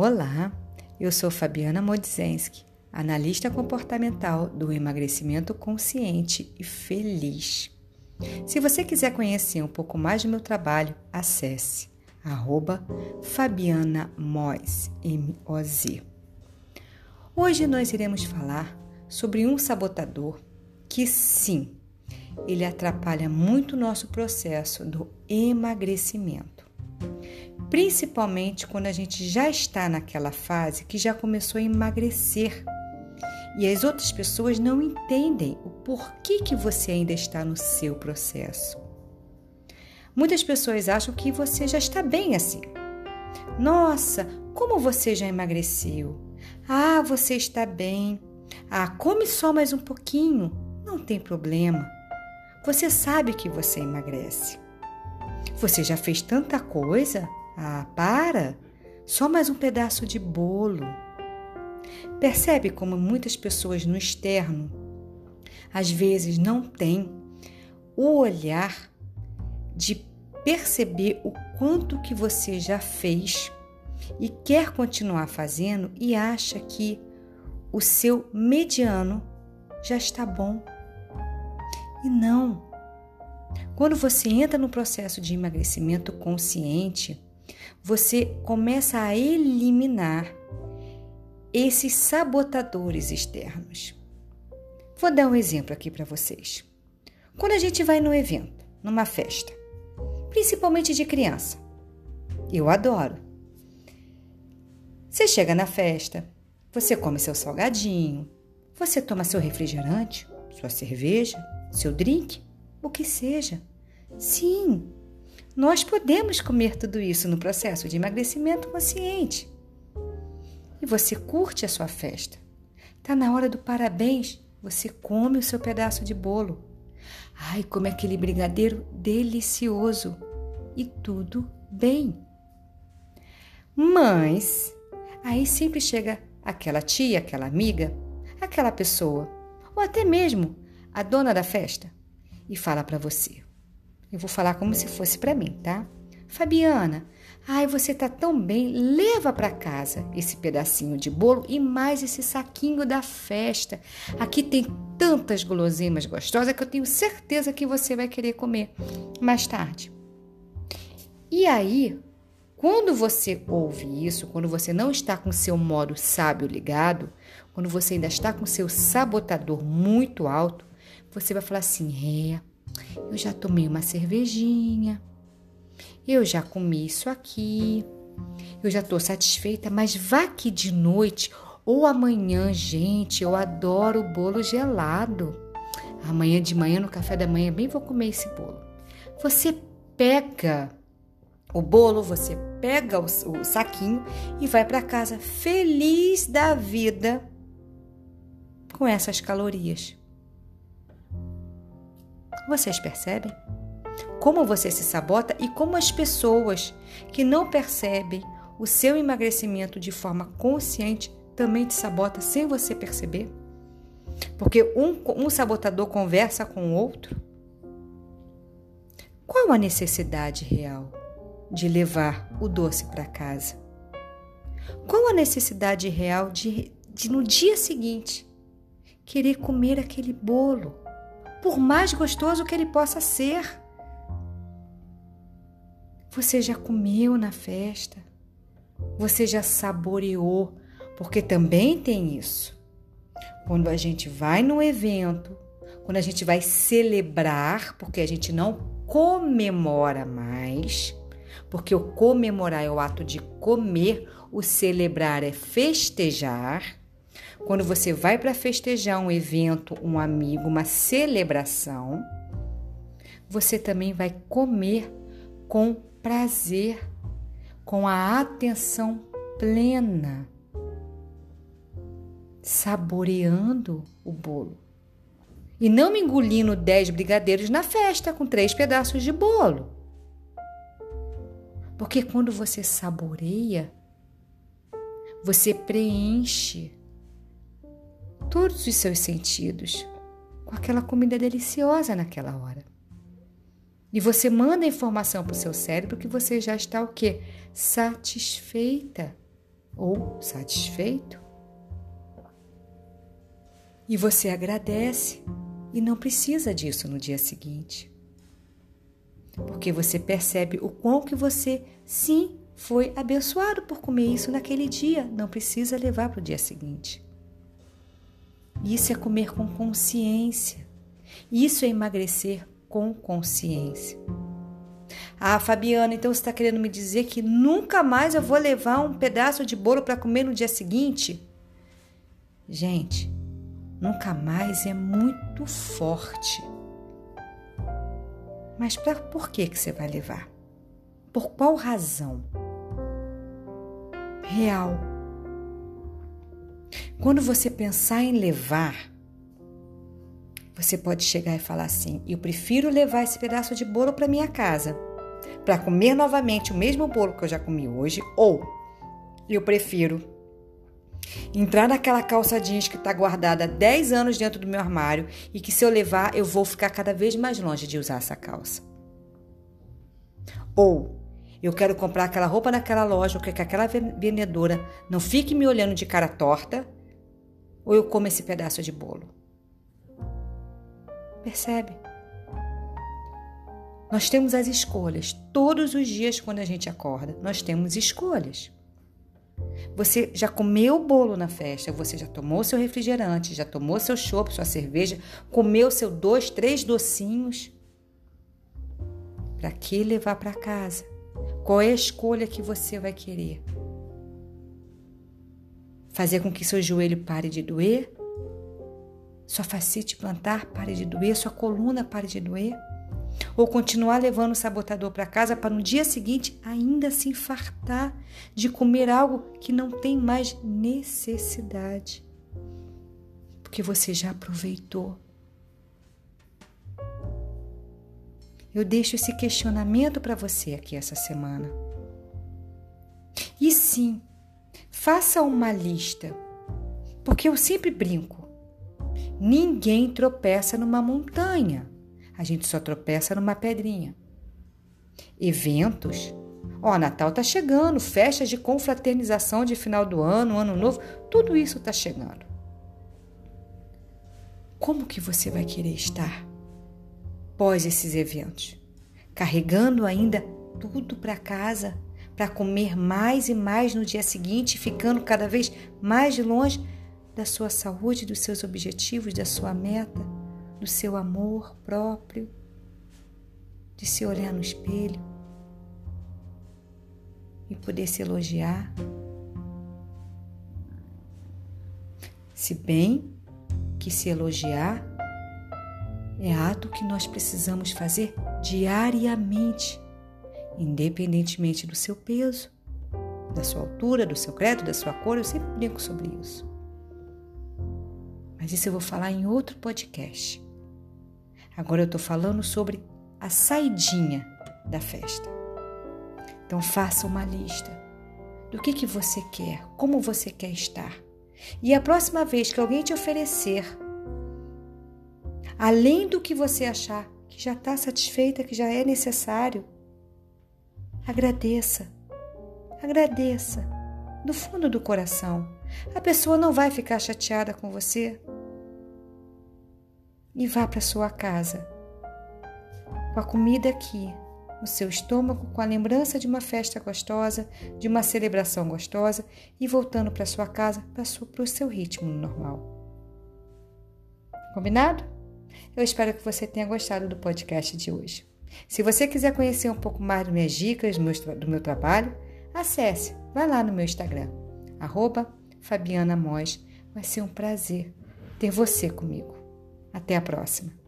Olá, eu sou Fabiana Modzenski, analista comportamental do emagrecimento consciente e feliz. Se você quiser conhecer um pouco mais do meu trabalho, acesse arroba Fabiana Moz, M-O-Z. Hoje nós iremos falar sobre um sabotador que sim, ele atrapalha muito o nosso processo do emagrecimento. Principalmente quando a gente já está naquela fase que já começou a emagrecer e as outras pessoas não entendem o porquê que você ainda está no seu processo. Muitas pessoas acham que você já está bem assim. Nossa, como você já emagreceu? Ah, você está bem. Ah, come só mais um pouquinho. Não tem problema. Você sabe que você emagrece. Você já fez tanta coisa? Ah, para! Só mais um pedaço de bolo. Percebe como muitas pessoas no externo às vezes não têm o olhar de perceber o quanto que você já fez e quer continuar fazendo e acha que o seu mediano já está bom. E não. Quando você entra no processo de emagrecimento consciente, você começa a eliminar esses sabotadores externos. Vou dar um exemplo aqui para vocês. Quando a gente vai num evento, numa festa, principalmente de criança, eu adoro. Você chega na festa, você come seu salgadinho, você toma seu refrigerante, sua cerveja, seu drink, o que seja. Sim, nós podemos comer tudo isso no processo de emagrecimento consciente. E você curte a sua festa. Tá na hora do parabéns, você come o seu pedaço de bolo. Ai, come aquele brigadeiro delicioso. E tudo bem. Mas aí sempre chega aquela tia, aquela amiga, aquela pessoa, ou até mesmo a dona da festa, e fala para você. Eu vou falar como se fosse para mim, tá? Fabiana, ai, você tá tão bem, leva para casa esse pedacinho de bolo e mais esse saquinho da festa. Aqui tem tantas guloseimas gostosas que eu tenho certeza que você vai querer comer mais tarde. E aí, quando você ouve isso, quando você não está com seu modo sábio ligado, quando você ainda está com seu sabotador muito alto, você vai falar assim: é, eu já tomei uma cervejinha, eu já comi isso aqui, eu já estou satisfeita, mas vá que de noite ou amanhã, gente, eu adoro bolo gelado. Amanhã de manhã, no café da manhã, bem vou comer esse bolo. Você pega o bolo, você pega o, o saquinho e vai para casa feliz da vida com essas calorias. Vocês percebem? Como você se sabota e como as pessoas que não percebem o seu emagrecimento de forma consciente também te sabota sem você perceber? Porque um, um sabotador conversa com o outro. Qual a necessidade real? de levar o doce para casa? Qual a necessidade real de, de, no dia seguinte, querer comer aquele bolo, por mais gostoso que ele possa ser? Você já comeu na festa? Você já saboreou? Porque também tem isso. Quando a gente vai no evento, quando a gente vai celebrar, porque a gente não comemora mais, porque o comemorar é o ato de comer, o celebrar é festejar. Quando você vai para festejar um evento, um amigo, uma celebração, você também vai comer com prazer, com a atenção plena, saboreando o bolo. E não me engolindo dez brigadeiros na festa com três pedaços de bolo. Porque quando você saboreia, você preenche todos os seus sentidos com aquela comida deliciosa naquela hora. E você manda a informação para o seu cérebro que você já está o quê? Satisfeita. ou satisfeito. E você agradece e não precisa disso no dia seguinte. Porque você percebe o quão que você sim foi abençoado por comer isso naquele dia, não precisa levar para o dia seguinte. Isso é comer com consciência. Isso é emagrecer com consciência. Ah, Fabiana, então você está querendo me dizer que nunca mais eu vou levar um pedaço de bolo para comer no dia seguinte? Gente, nunca mais é muito forte. Mas pra, por que, que você vai levar? Por qual razão? Real. Quando você pensar em levar, você pode chegar e falar assim: eu prefiro levar esse pedaço de bolo para minha casa para comer novamente o mesmo bolo que eu já comi hoje, ou eu prefiro entrar naquela calça jeans que está guardada há 10 anos dentro do meu armário e que se eu levar eu vou ficar cada vez mais longe de usar essa calça. Ou eu quero comprar aquela roupa naquela loja, ou que aquela vendedora não fique me olhando de cara torta, ou eu como esse pedaço de bolo. Percebe? Nós temos as escolhas. Todos os dias, quando a gente acorda, nós temos escolhas. Você já comeu o bolo na festa, você já tomou seu refrigerante, já tomou seu chopp, sua cerveja, comeu seu dois, três docinhos. Para que levar para casa? Qual é a escolha que você vai querer? Fazer com que seu joelho pare de doer? Sua facite plantar pare de doer? Sua coluna pare de doer? ou continuar levando o sabotador para casa para no dia seguinte ainda se infartar de comer algo que não tem mais necessidade, porque você já aproveitou. Eu deixo esse questionamento para você aqui essa semana. E sim, faça uma lista, porque eu sempre brinco. Ninguém tropeça numa montanha a gente só tropeça numa pedrinha. Eventos. Ó, Natal tá chegando, festas de confraternização de final do ano, ano novo, tudo isso tá chegando. Como que você vai querer estar pós esses eventos? Carregando ainda tudo para casa para comer mais e mais no dia seguinte, ficando cada vez mais longe da sua saúde, dos seus objetivos, da sua meta? do seu amor próprio, de se olhar no espelho e poder se elogiar. Se bem que se elogiar é ato que nós precisamos fazer diariamente, independentemente do seu peso, da sua altura, do seu credo, da sua cor, eu sempre brinco sobre isso. Mas isso eu vou falar em outro podcast. Agora eu estou falando sobre a saidinha da festa. Então faça uma lista do que, que você quer, como você quer estar. E a próxima vez que alguém te oferecer, além do que você achar que já está satisfeita, que já é necessário, agradeça. Agradeça do fundo do coração. A pessoa não vai ficar chateada com você e vá para sua casa. Com a comida aqui, no seu estômago, com a lembrança de uma festa gostosa, de uma celebração gostosa e voltando para sua casa para o seu ritmo normal. Combinado? Eu espero que você tenha gostado do podcast de hoje. Se você quiser conhecer um pouco mais das minhas dicas do meu, trabalho, acesse, vai lá no meu Instagram, arroba Fabiana Vai ser um prazer ter você comigo. Até a próxima!